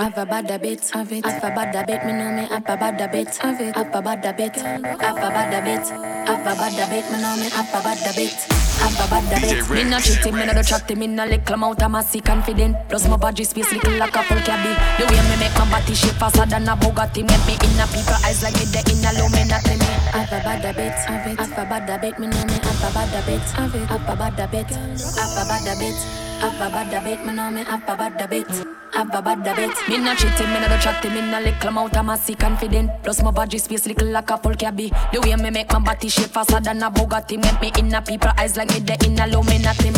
Have a bad habit, have it. Have a bad habit, me know me have a bad habit, have it. Have a bad habit, have a bad habit, have a bad habit, me know me have a bad habit. Have a bad habit. Me not cheating, me not do chatting, me not little amount of massy confident. Plus my body space little like a full cabby. The way me make my body shape faster than a Bugatti, make me in a people eyes like me the in a low me not me. Have a bad habit, have it. Have a bad habit, me know me have a bad habit, have it. Have a bad habit, have a bad habit. Have a bad habit, me know me have a bad habit. Have a bad habit. Me not cheating, me not chatting, me not little amount of massy confident. Plus my body space little like a full cabby. The way me make my body shape faster than a Bugatti, make me in a people eyes like me the in a low me not me.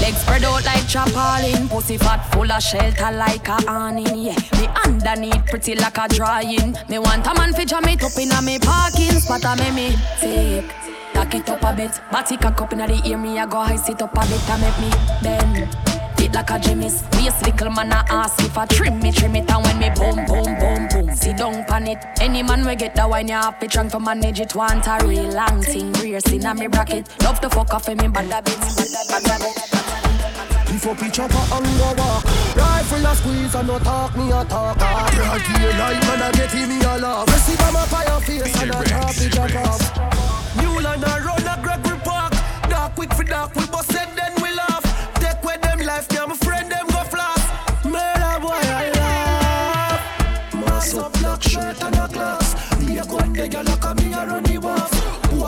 Legs spread out like chapalin, pussy fat full of shelter like a awning. Yeah, me underneath pretty like a drying. Me want a man fi jam it up inna me parking spot, a me me take. Tack it up a bit, body cock up inna the ear, me I go high sit up a bit and make me bend like a Jimmy's Waist little man a ask if I trim me, trim it And when me boom, boom, boom, boom See down pan it. Any man we get the wine You have to trunk to manage it Want a real long thing Rear sin a me bracket Love to fuck off in me bad habits Bad habits if up each other and go walk Rifle a squeeze and no talk me a talk. Broad tail light man a get me a laugh. Receive a my fire face and a top it a off. New line a run a Gregory Park. Dark quick for dark we bust it then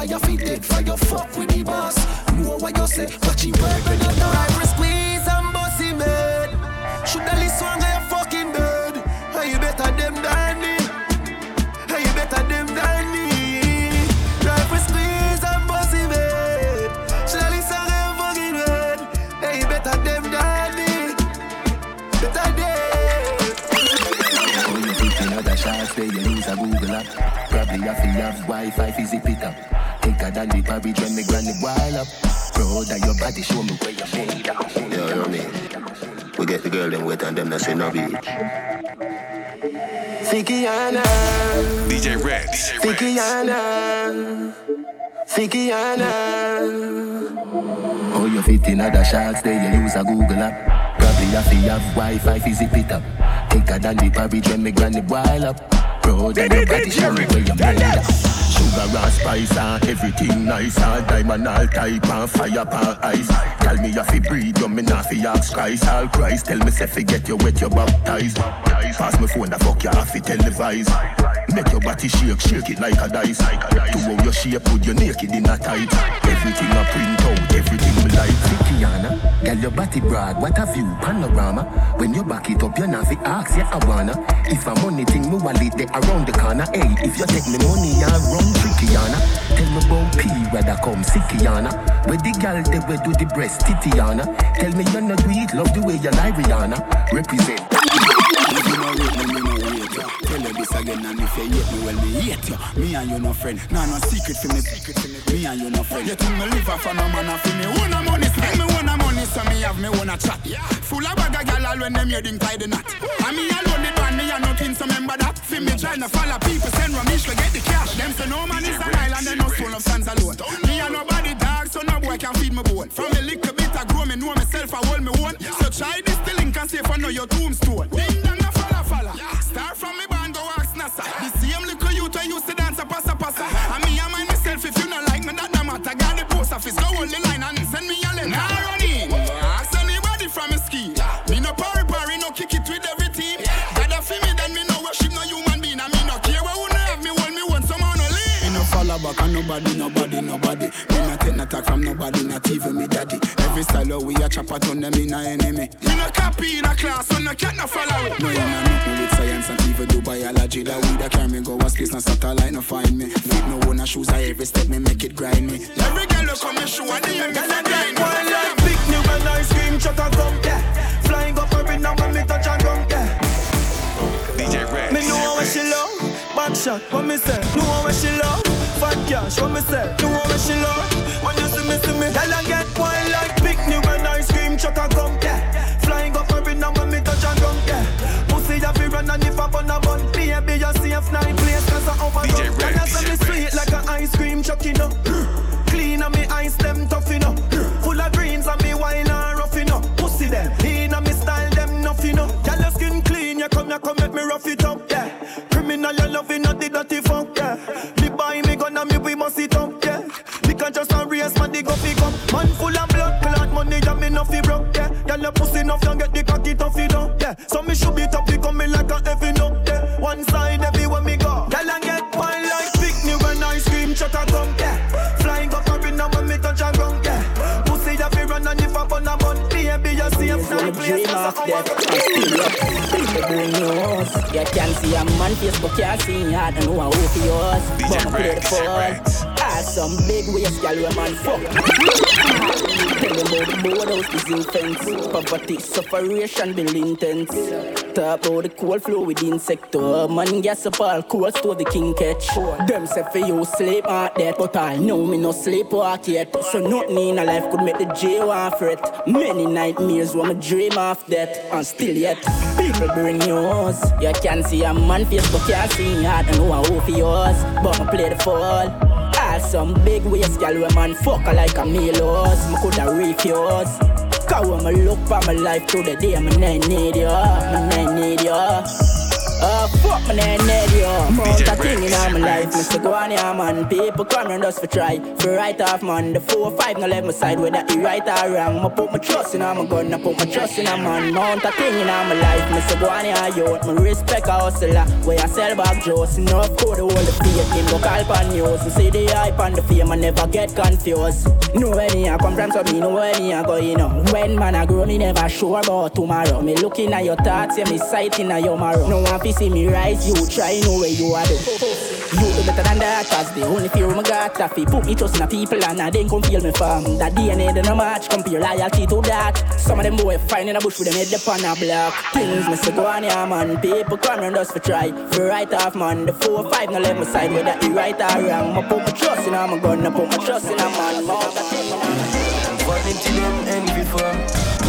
Boy you fit dead for your fuck with the boss. Know what you say watch it work when you know Rifle squeeze and bossy man. Shoulda listen to your fucking bed Hey you better them than me. Hey you better them than me. Rifle squeeze and bossy made Shoulda listen to your fucking bed Hey you better them than me. Better them. When you take another shot, say you use a Google app. Probably have to have Wi-Fi, fizzy it up. Thicker than the porridge when me granny boil up. Proud of your body, show me where you made up. You know what We get the girl them wet and them not say no beach. Fikiana, DJ Red. DJ Red. Fikiana, Fikiana. Oh, you fit in other shots, there you use a Google app. Probably have to have Wi-Fi, fizzy it up. Thicker than the porridge when me granny boil up. Proud of your body, show me where you made up. Sugar and spice and everything nice and diamond all type and fire pan ice. Tell me if you breathe, you me not fi ask Christ. All Christ, tell me say forget you wet, you baptized. Pass me phone, the fuck you have to televise. Make your body shake, shake it like a dice. To how your shape, put you naked in a tight. Everything I print out, everything me like. Kiana, girl your body broad, what a view, panorama. When you back it up, you not fi ask, yeah I wanna. If a money thing, me wallet they around the corner. Hey, if you take me money, I run trickyana. Tell me about P, where I come, sickyana. Where the girl they where do the breast, titiana. Tell me you're not it, love the way you lie, Rihanna. Represent. Me. Tell you this again, and if you hate me, well me hate ya. Me and you no friend, nah no secret for me. Secret for me. Me and you no friend. You think me live off no man off me? Own a money, spend me own a money, so me have me own a chat. Full of bag of gyal when them heading tie the knot. And me alone me and nothing, so remember that. Fi me trying to follow people, send Ramesh to get the cash. Them say no man is an island, and no soul of stands alone. Me and nobody dog, so no boy can feed me bone. From a little bit I grow, me know myself, I hold me own. So try this till link and see if I know your tombstone. Ding dong a falla falla. Start from me band, go ask NASA. The same little youth I used to dance a passa passa. And me and myself, if you not like me, that don't matter. Got the post office, go hold the line and send me a letter. Now run back on nobody, nobody, nobody. Me no take no talk from nobody, not even me daddy. Every style how we a chop a turn them in a enemy. Me no copy in a class, so no cat no follow. No, you know nothing with science and even do biology. That we that carry me go a space, no satellite, no find me. Fit no one a shoes, I every step me make it grind me. Every girl look on me show, and the end me for grind me. One like big new and ice cream truck a come yeah. Flying up every now when me touch and come yeah. DJ Red. Me know what she love, back shot. What me say? Know what she love, cash. What me say? Know what she love. When you see me, see me, girl I get wild and must it up, yeah. Me can just a race, man, the go pick up. Man full of blood, clot money, yeah, me nothing broke, yeah. Girl, you pussy enough, you get can see a man Facebook, can't see I don't know who for yours. But I play the. Some big waist, girl, you man fuck. Tell them about the boardhouse, disinfectants. Poverty, sufferation, building tents. Talk about the cold flow within sector. Oh, man, gas up all cold store the king catch. Them say for you sleep out there, but I know me no sleep walk yet. So nothing in a life could make the J one fret. Many nightmares when me dream of death, and still yet people bring news. You can see a man face, but can't see hard and know who for yours. But I play the fall. Some big waist, girl, when man fuck like a meal Me coulda refuse. Cause when me look for my life through the day, me nah need you, me nah need you. Uh, fuck me name need you Mount a thing in all my life. Mr. Here man. People come and just for try. For right off man. The four or five, no left my side Whether he right or wrong. I put my trust in all my gun. I put my trust in a man. Mount a thing in all my life. Mr. Here youth Me respect a hustler. Where I sell back juice. Enough hold the faith Him go call pan news Me see the hype and the fame. I never get confused. Know any I come from so me know any I go you know When man I grow me never sure about tomorrow. Me looking at your thoughts Yeah me sighting at your marrow. No one see me rise, you try know where you are. You do better than that, cause the only fear my got taffy. Put me trust in the people and I then come feel me from. That DNA then a match, compare loyalty to that. Some of them boy find in a bush with them head upon a block. Things me say go on yeah man, people come around us for try. For right off man, the four or five no let my side whether he right or wrong. I put my trust in a my gun, I put my trust in a man. Funny to them envy for.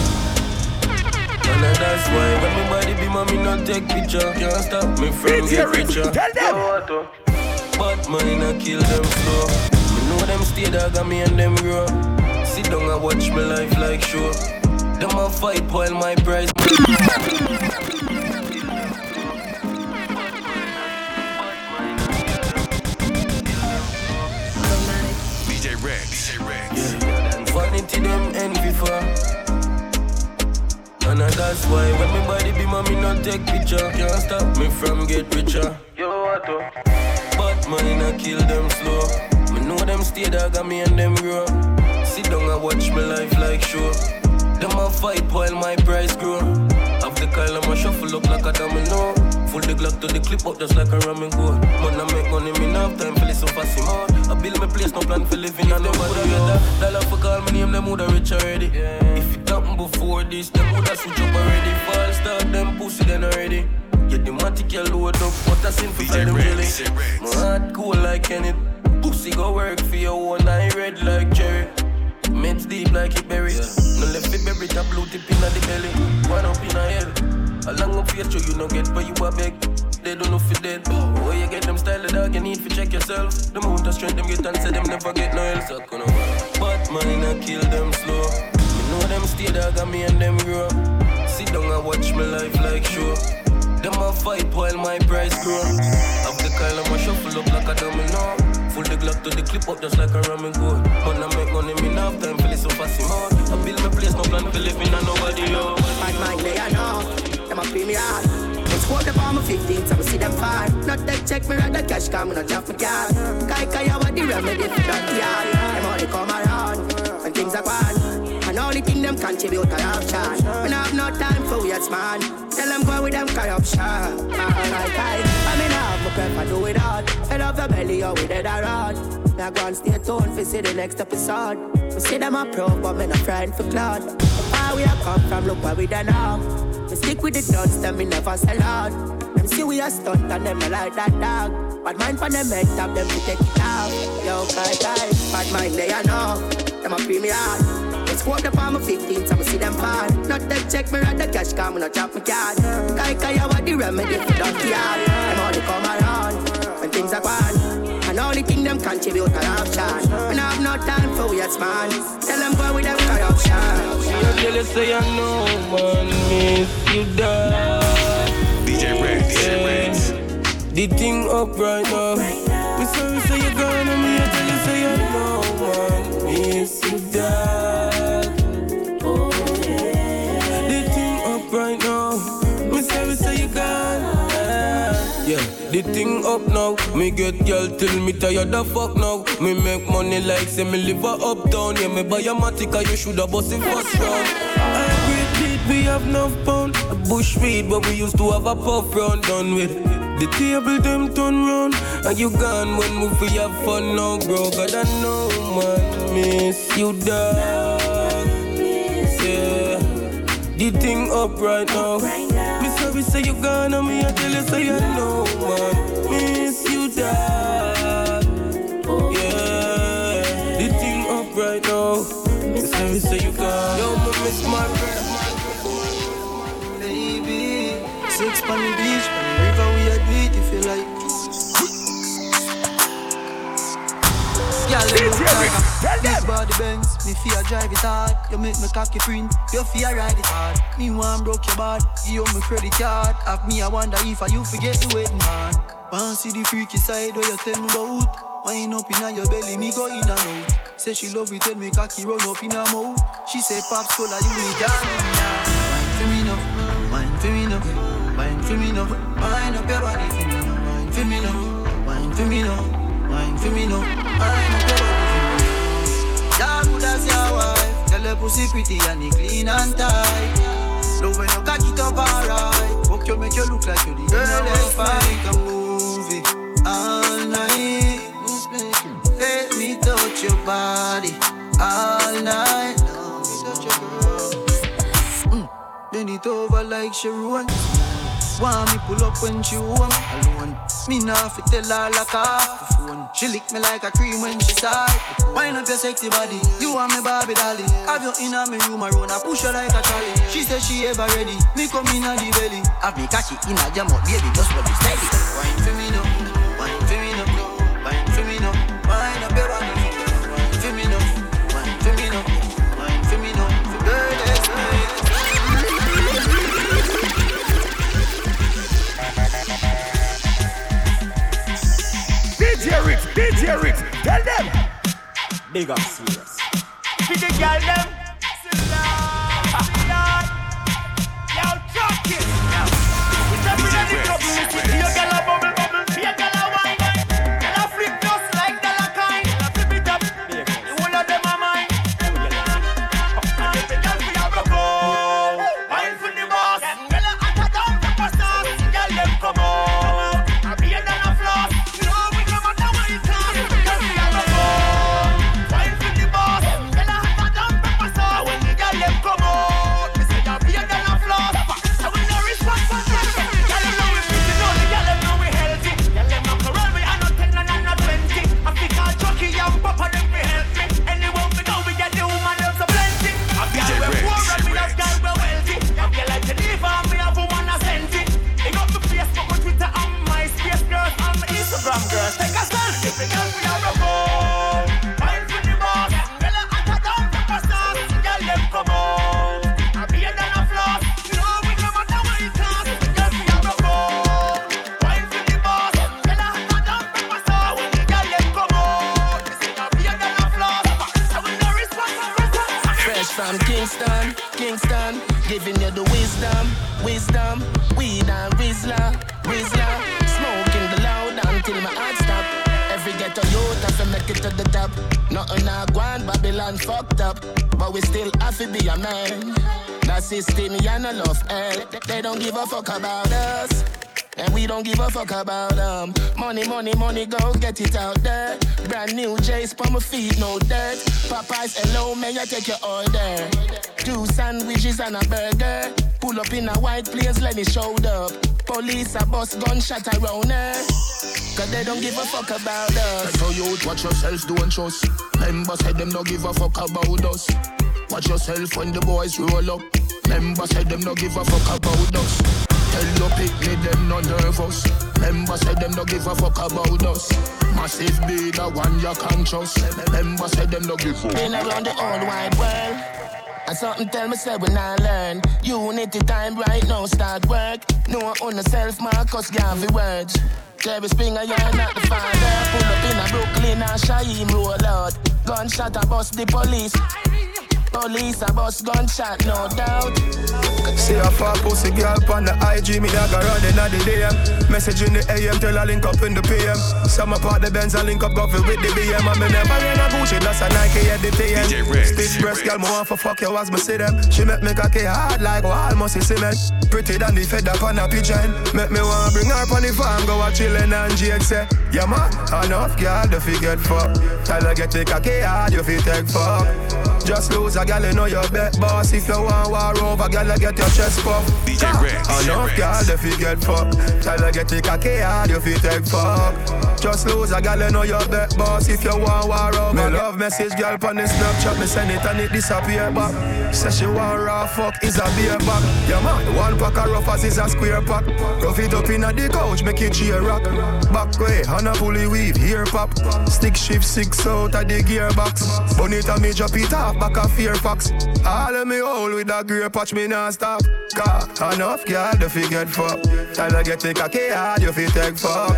And that's why when my body be mommy not take picture. Can't stop me from get richer Tell them. But money not kill them slow Me know them stay dog and me and them grow Sit down and watch my life like show. Them a fight while my price DJ Rex. DJ Rex. Yeah. Vanity them envy for and that's why when my body be mommy not take picture. Can't stop me from get richer. Yo, what But money not kill them slow. Me know them stay dog and me and them grow. Sit down and watch my life like show. Them a fight while my price grow. Have the Kyle I'ma shuffle up like a domino. Full the Glock to the clip up just like a rum and gold. Man, I make money, me have time for this so fast mode I build my place, no plan for living and nobody other Dollar for call me name, them woulda rich already. Yeah. Happened before this, them woulda switch up already Fall start them pussy then already Yeah, the matic you load up, what a sin for them jelly My heart cool like Kenneth Pussy go work for your one eye red like Jerry Meds deep like it berry yeah. No left it berry, that blue tip in the belly One up in a head Along up face, you no get but you a beg. They don't know if you dead. Where you get them style, the dog, you need to check yourself. The amount of strength them get and say them never get no else. But money not kill them slow. Me know them stay dog and me and them grow. Sit down and watch my life like show. Them a fight while my price grow. Have the Kyle, I'ma shuffle up like a domino. Full the Glock to the clip up just like a and gold. Man, I make money, me have time for this so fast out. I build my place, no plan to live in and nobody, yo. My mind, they are now them a pay me hard. It's quarter for my 15, so I see them far. Not that check me rather cash, come not drop my car. Kai Kai, what the remedy for that yard? Them only come around when things are gone. Only thing them contribute to option. We not have no time for weirds, man. Tell them go with them corruption. Alright, I, I mean, I have my prep, I do it all. Head of the belly, or we dead around. Me a go and stay tuned for see the next episode. We see them a pro, but me not friend for cloud. Where we a come from, look where we done now. Me stick with the duns, them me never sell out. Them see we a stunt and them like that dog. Bad mind for them head top, them to take it out. Yo, kai kai, bad mind they are know. Them a pay me hard. It's quarter for my 15, so I see them fall. Not that check me right the cash, come me not drop my card. Kai kai, I want the remedy for donkey yard. Them only come around when things are gone. And only thing them contribute to option. We have no time for weirds, man. Tell them go with them corruption. She tell you say I know, man, miss you die. DJ the thing up right now. Me Yeah, the thing up now. Me get girl till me tired the fuck now. Me make money like say me live a uptown. Yeah, me buy a Matica, you shoulda bust it first round. I agree, we have enough pound. A bush weed, but we used to have a puff round done with. The table them turn round And you gone when we fi have fun now bro God I know man miss you dog Yeah The thing up right now Me say you gone and me I tell you say you know man. Miss you dog Yeah The thing up right now. Me sorry say you gone Yo me miss my breath Baby Six on the beach, on the river we a it if you like. Girl, me like This body bends, me fear drive it hard. You make me cocky print, you fear ride it hard. Me want broke your bad, you owe me credit card. Have me, I wonder if I you forget the waiting man. Want see the freaky side where you tell me about? Wine up in your belly, me go in and out. Say she love it tell me cocky run up in her mouth. She say, Pops, cola, you need down. Wine for me now, wine for me now. Wine for me now, wine up your body for me now. Wine for me now, wine for me now, wine for me now. Wine up your body Tell pussy pretty and it clean and tight. Love when you cock it up alright. Fuck you make you look like you the girl that's fine. a movie all night. Let me touch your body all night. Mm. Bend it over like Sharon. Want me pull up when she home alone. Me nah fi tell her like the phone. She lick me like a cream when she start. Wind up your sexy body, you want me Barbie dolly. Have you in a me room around, I push her like a trolley. She say she ever ready, me come in a the belly. Have me catch it in a jam up, baby, just what you steady. Wine for me now, wine for me now, wine for me now, Rich, DJ tell them. Big up serious. Big the girl them. And we don't give a fuck about them. Money, money, money, go get it out there. Brand new J's for my feet, no dirt. Popeyes, hello, may I take your order? Two sandwiches and a burger. Pull up in a white place, let me show up. Police a bus gunshot around her. Cause they don't give a fuck about us. Tell you watch yourself, don't trust. Members say them don't give a fuck about us. Watch yourself when the boys roll up. Members say them don't give a fuck about us. Tell your picnic them not nervous. Members say them don't give a fuck about us. Massive be the one you can trust. Members say them don't give a. Been around the whole wide world. And something tell me say when I learn Unity time right now start work No on the self Marcus Garvey words Jerry Springer, you're not the father. Pull up in a Brooklyn and Shaheem roll out. Gunshot, a bust the police. Police a bust gunshot, no doubt. See a fat pussy girl on the IG, me a running at the DM. Message in the AM, tell her link up in the PM. Some apart the Benz, I link up Guffy with the BM. I'm in never in a Gucci, that's a Nike at the TM. Stitch breast girl, me want for fuck you as me see them. She make me cocky hard like wall musty cement. Pretty than the fed up on a pigeon. Make me want to bring her on the farm, go a chillin' and Jake say, Yeah man, enough girl, the fi get fuck. Tell her get the cocky hard, you fi take fuck. Just lose a gal, you know your bet boss. If you want war over, gal, get your chest puff. DJ Rex. Enough gal, they fi get fuck. Tell her get the cocky hard, if you take fuck. Just lose a gal, you know your bet boss. If you want war over, me love message gal on the Snapchat, me send it and it disappear back. Say she want raw fuck is a beer back. Yeah man, one pack of rough as is a square pack. Rough it up in a the couch, make it cheer rock. Back way, on a pulley weave, here pop. Stick shift six out of the gearbox. Bonita me drop it off, back a fear fox. All of me hold with a grey patch, me not stop. Car enough girl, the fi get fuck. Time to get the cocky hard, you fi take fuck.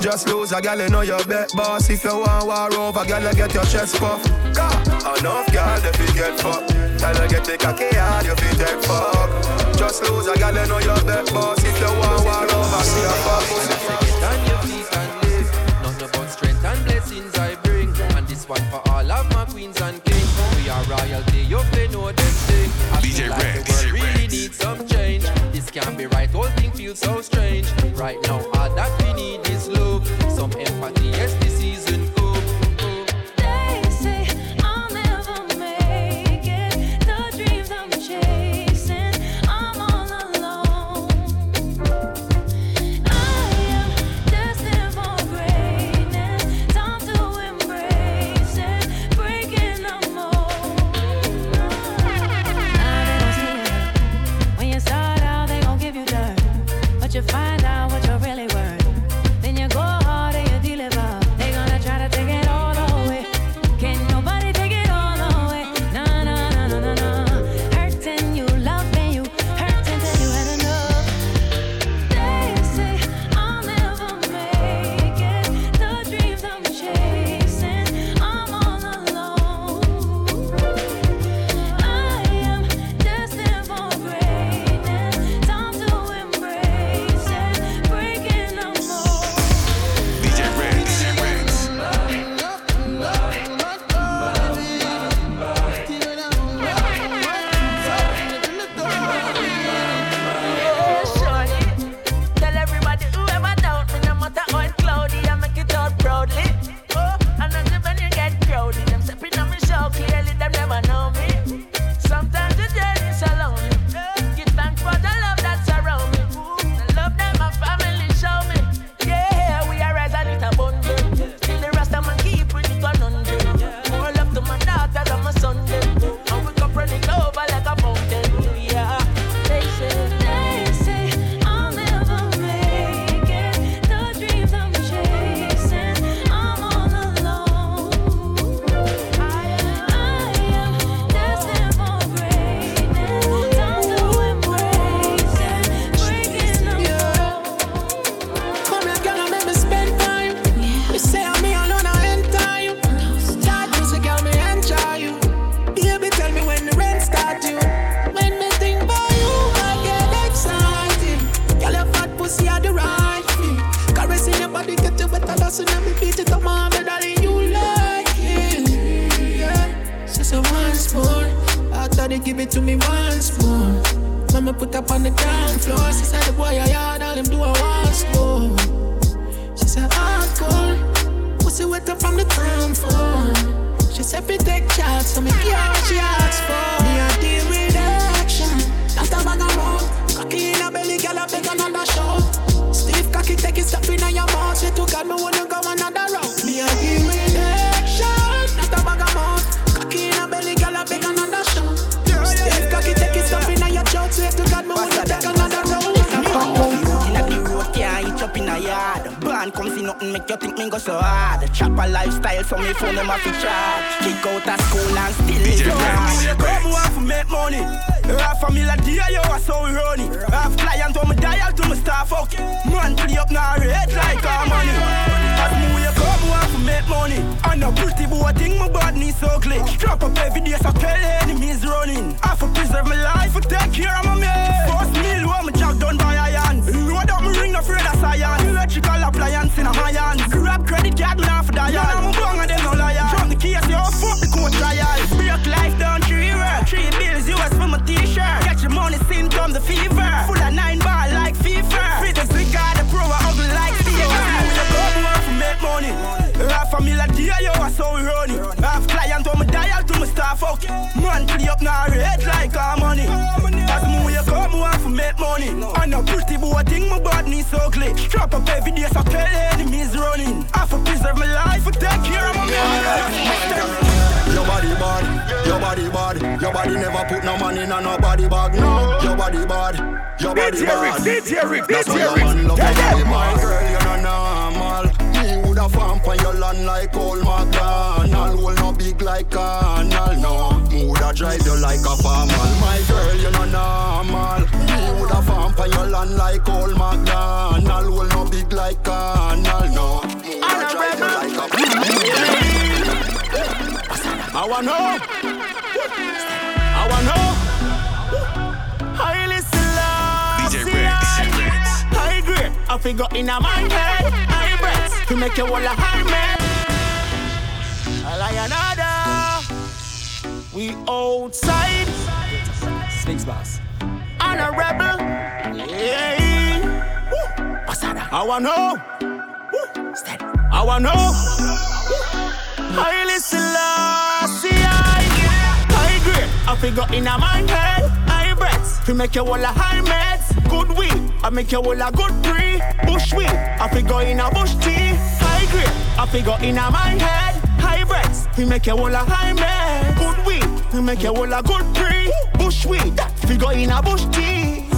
Just lose a gal, you know your bet boss. If you want war over, gal, you get your chest puff. Car enough girl, the fi get fuck. Time to get the cocky hard, you fi take fuck. Just lose a gal, you know your bet boss. If you want war over, see a fuck. I bring. And this one for Royalty, you play know them thing. I DJ feel like Rex, the world really needs some change. This can't be right, whole thing feels so strange. Right now, all that we take shots, so me give her what she asked for. nothing make you think me go so hard. Chopper lifestyle, so me phone them off the charge. Kick out of school and still DJ live. Come on, for make money. Half a million deal, yo, I saw we run it. Half client on my dial to my staff, fuck. Man, pretty up now, red like our money. As me wake up, want to make money. And a pretty boy, think my body so clean. Drop up every day, so tell enemies running. I for preserve my life, for take care of my man. First money. And a pretty boy thing, my body so ugly. Drop up every day, so tell enemies running. I for preserve my life, for take care of my man. Your body bad, your body bad, your body never put no money in a nobody bag. No, your body bad, your body bad. Rick, DJ Rick, That's why your man love your body, my girl. You're not normal. Me woulda farm on your land like old MacDonald. Will not big like canal, no. Me woulda drive you like a farmer. My girl, you're not normal. Me woulda farm on your land like old MacDonald. Will not big like canal, no. Me woulda drive you like a I wanna know. I wanna know. Highly DJ Rex. High grade, I figure in a my head. To make you all a high man. I like another. We outside. Snakes boss. On a rebel. Yeah. Woo. I wanna know. Woo. Steady. I wanna know. Highly Selassie. High grade, I figure in my head. High breaths to make you all a high meds. Good weed, I make you all a good pre. Bush weed, I figure in a bush tea. I figure in my head. High breaths to make you all a high meds. Good weed, we make you all a good pre. Bush weed, figure in a bush tea.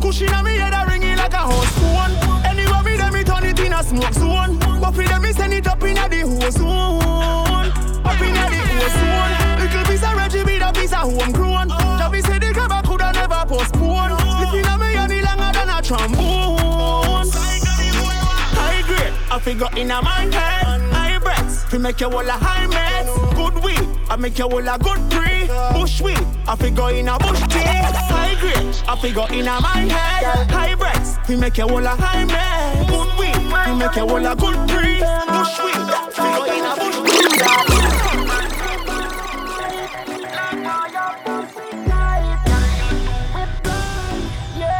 Cushion on me head a ringing like a horse phone. Anywhere me them me turn it in a smoke zone. But for them me send it up in a the hose zone. Up in a the hose zone. Little piece of Reggie be the piece of homegrown. Figure in a my head. High breaths, to make you all a high meds. Good weed, I make you all a good pre. Bush weed, I figure in a bush tea. High grade, I figure in a my head. High breaths, to make you all a high meds. Good weed, I make you all a good pre. Bush weed, figure in a bush tea.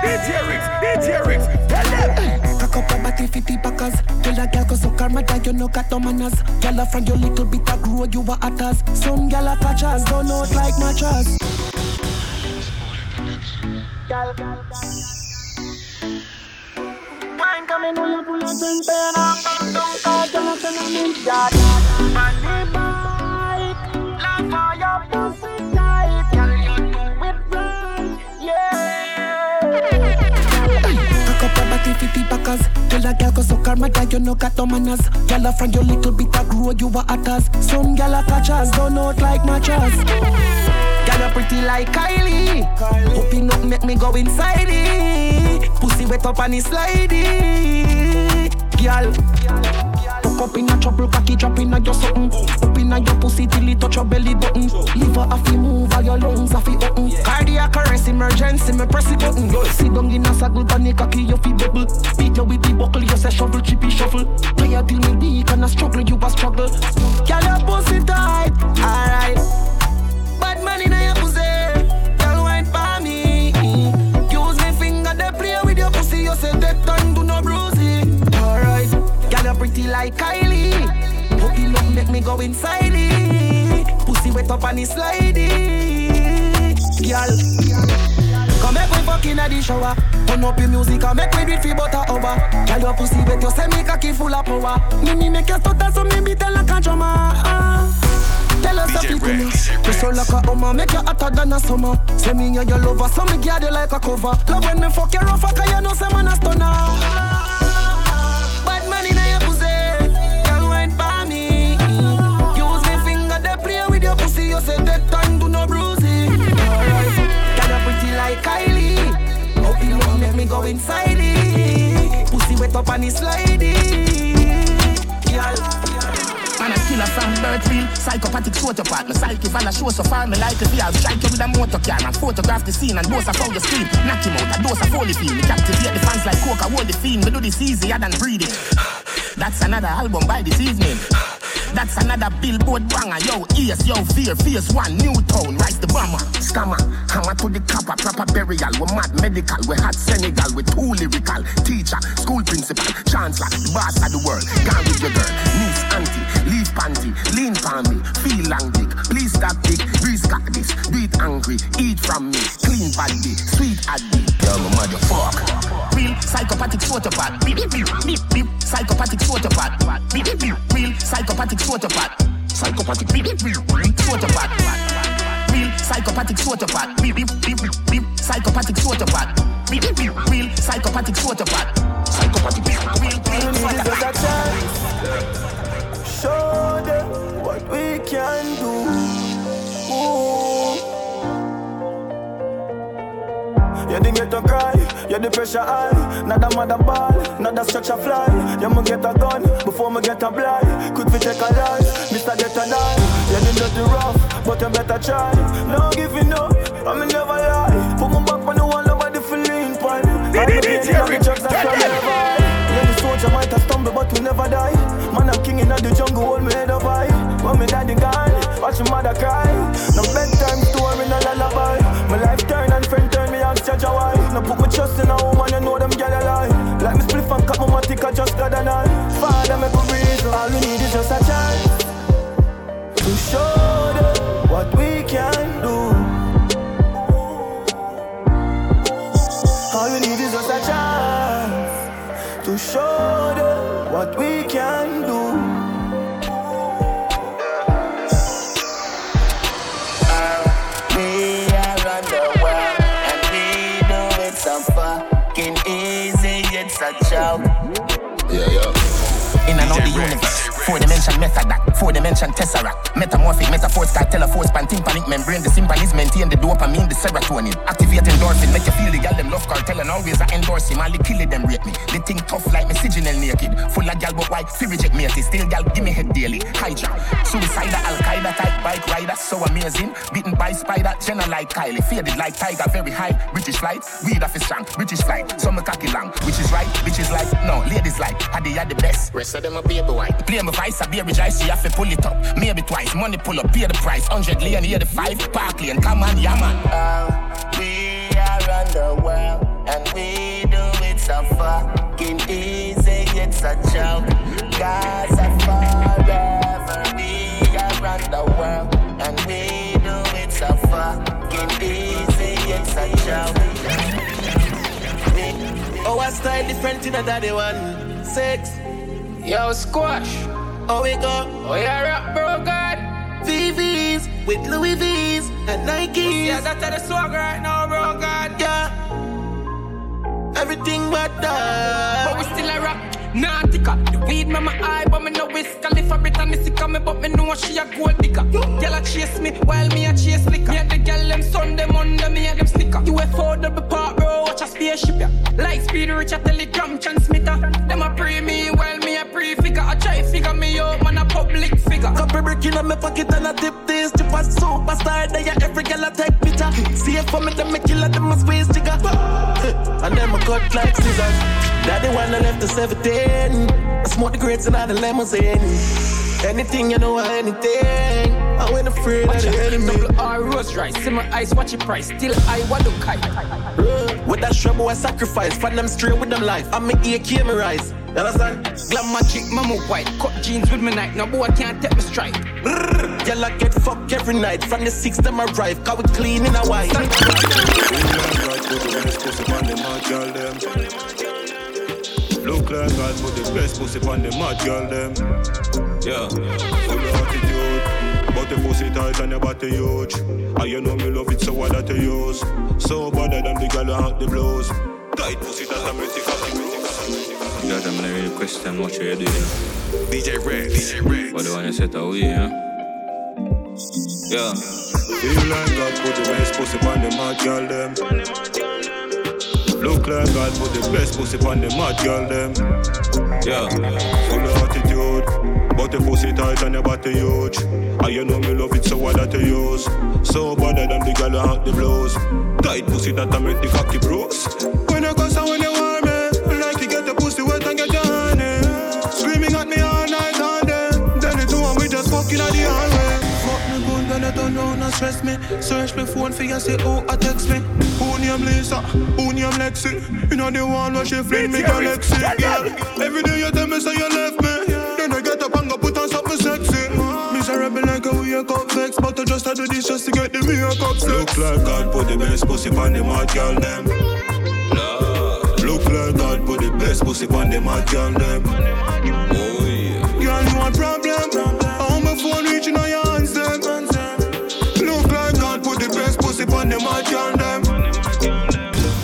DJ Rick, DJ Rick, tell them. Cock up your body 50 packers Tell a girl go suck her mother you no got no manners. Girl a from your little bit of grow you a hatters Some girl a catchers don't out like mattress. Wine coming on you pull your drink pen up Don't call you not to Cock up your body 50 packers Tell a girl go suck her mother you no got no manners. Girl a from your little bit of grow you a hatters Some girl a catchers don't out like mattress Girl you pretty like Kylie. Hoping up make me go inside it. Pussy wet up and it slidey. Girl Fuck up in a trouble, cocky drop in a your something Up in a your pussy till it touch your belly button. Liver a fi move, all your lungs a fi open. Cardiac arrest, emergency, me press it button. Yo, sit down in a saddle, panic cocky, you fi bubble. Beat you with the buckle, you say shovel, chippy shuffle. Play till me weak and a struggle, you a struggle. Girl, your pussy tight, alright. Bad man in your pussy, girl wine for me. Use me finger, they play with your pussy You say that time do no bruising. Alright, girl you pretty like Kylie me go inside it. Pussy wet up and it slidey. Girl Come make me fuck inna the shower. Turn up your music and make me do it for butter over. Girl your pussy wet, you say me cocky full of power. Me me make you stutter so me beat like a drummer ah. Tell us DJ you Rex, You so like a hummer, make you hotter than a summer. Say me and your lover, so me guard you like a cover. Love when me fuck you rough, cause you know say man a stunner inside it Pussy wet up and it slidey Girl Man, a killer from birth real. Psychopathic sociopath. My psyche a show so far. Me like if I'll strike you with a motor car and photograph the scene and dose of how you scream. Knock him out, a dose of holy feel. Me captivate the fans like coca, hold the fiend. Me do this easier than breathing. That's another album by this evening. That's another billboard banger. Yo, ears, yo, fear, fierce one, new tone, rise the bomber. Scammer, hammer to the copper, proper burial. We mad medical, we hot Senegal, we too lyrical. Teacher, school principal, chancellor, the boss of the world. Gone with your girl, niece, auntie, leave panty, lean for me, feel long dick. Please stop dick, breeze got this, do it angry, eat from me, clean body, sweet addict. Yo, motherfuck. Real psychopathic sociopath. Beep, beep, beep, beep, beep. Psychopathic sociopath. Beep, beep, beep. Real psychopathic sociopath. Psychopathic beep, beep, beep, beep. Sociopath. Real psychopathic sociopath. Beep, beep, beep, beep, beep. Psychopathic sociopath. Beep, beep, beep. Real psychopathic sociopath. Psychopathic beep, real, real psychopathic. Show them what we can do. Ooh. Yeah, they get to cry, yeah, the pressure high. Not a mother ball, not a a fly. Yeah, me get a gun before me get a blind. Quick fi take a life, Mr. Get a knife. Yeah, they dirty rough, but you better try. No giving up, I me never lie. Put my back on the wall, nobody feel lean pan. I'm the No put my trust in a woman, you know them get a four dimension method four dimension tesseract, metamorphic metaphors a force pan tympanic membrane. The symphonies maintain the dopamine, the serotonin, activate endorphin, make you feel the gal them love cartel and always I endorse him. The kill it, them rate me. They think tough like me signal naked, full of gal but why? Fi reject me, still gal give me head daily. Hijack, suicide, Al Qaeda type bike rider, so amazing. Beaten by spider, Jenna like Kylie, faded like tiger, very high. British flight, weed off is strong, British flight, some cocky long, which is right, which is like no, ladies like, had they had the best. Rest of them a baby white. Play my vice, a baby dry, she have to pull it up. Maybe twice, money pull up, pay the price. 100 lane, here the five, park lane, come on, yeah man. Uh, we are on the world, and we do it so fucking easy, it's a joke. Gaza forever, we are on the world, and we do it so fucking easy, it's a joke. Oh, I style different in a daddy one. Six. Yo, squash. Oh, we go. Oh, yeah, rap, bro, God. VVs with Louis V's and Nikes. Yeah, that's the swag right now, bro, God. Yeah. Everything but that. But we still a rock. Nautica, the weed me my eye, but me no whisk. Khalifa Brittany sick me, but me know she a gold digger. Girl a chase me while me a chase liquor. And the girl them Sunday, Monday, me and them snicker. UFO double part, bro, watch a spaceship ya. Light speed reach a telegram transmitter. Them a pre me while me a pre figure. I try figure public figure. Couple brick in my pocket and I tip this. Tip a superstar, they a every girl a take picture. See it for me, them a killer, them a squeeze jigger. And them a cut like scissors. Daddy wanna left the 17. I smoke the grapes and all the limousine. Anything you know, anything. I went afraid Watch of the enemy. double R Rolls-Royce. See my eyes, watch it price. Still I want to kite. With that trouble, I sacrifice. Find them straight with them life. I'm a AK, me rise. You understand? Glamour chick, mama white. Cut jeans with me night. No boy I can't take me strike. Girl, I get fucked every night. From the six them arrive. Cause we clean in a white. Look like God put the best pussy on the mad girl them. Yeah, full attitude. But the pussy tight and your body huge. And you know me love it so what that you use. So better than the girl who hang the blues. Tight pussy that I make it cocky, make it cocky. God, I'm not really question what you're doing. DJ Rex. DJ Rex. But the one you set away, yeah? Yeah. Feel like God put the best pussy on the mad girl them. Look like God put the best pussy on the mad girl them. Yeah, full of. But the pussy tight and your body huge. And you know me love it so what that you use. So better than the girl out the blows. Tight pussy that I make the cocky bruise. When you cuss and when you want me, like to get the pussy wet and get your honey. Screaming at me all night and then. Then the two and we just fucking at the hallway. Fuck me good, then you turn round and stress me. Search me phone for you, say, oh, I text me. Who name Lisa? Who name Lexi? You know the one where she fling me galaxy, girl. Every day you tell me say you left me. Like a wake up vex, but I just I do this just to get the makeup sex. Look like God put the best pussy on the mad girl them. Look like God put the best pussy on the mad girl them. Oh yeah. Girl, you want problem? On my phone reaching on your hands them. Look like God put the best pussy on the mad girl them.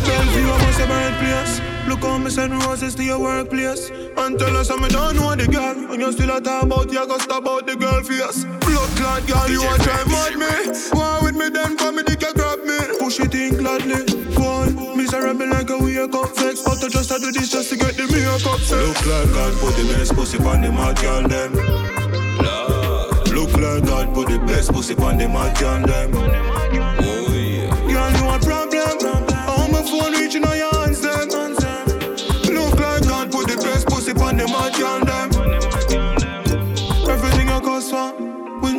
Bellevue, I must have bird place. Look how me send roses to your workplace. And tell us I'm don't know the girl. And you still a talk about you go stop about the girl face. Blood clot girl, you want try mad me? War with me then for me dick you grab me. Push it in gladly. Boy, miserable like a wake up vex. But I just I do this just to get the makeup sex. Look like God put the best pussy on the mad girl them. Look like God put the best pussy on the mad girl them. Oh yeah. Girl, you want problem? On my phone reaching on your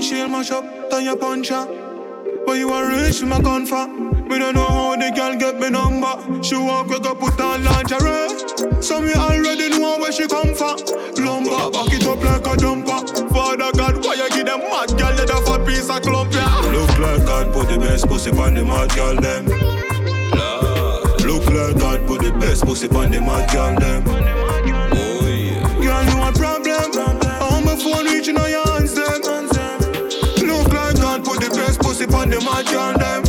Windshield mash up, turn your punch up. But you are rich, my gun for. Me don't know how the girl get me number. She walk quick up, put on lingerie. So me already know where she come from. Lumber, back it up like a jumper. Father God, why you give them mad girl off a piece of clump, yeah? Look like God put the best pussy on the mad girl them. Look like God put the best pussy on the mad girl them. Best pussy on the mad them.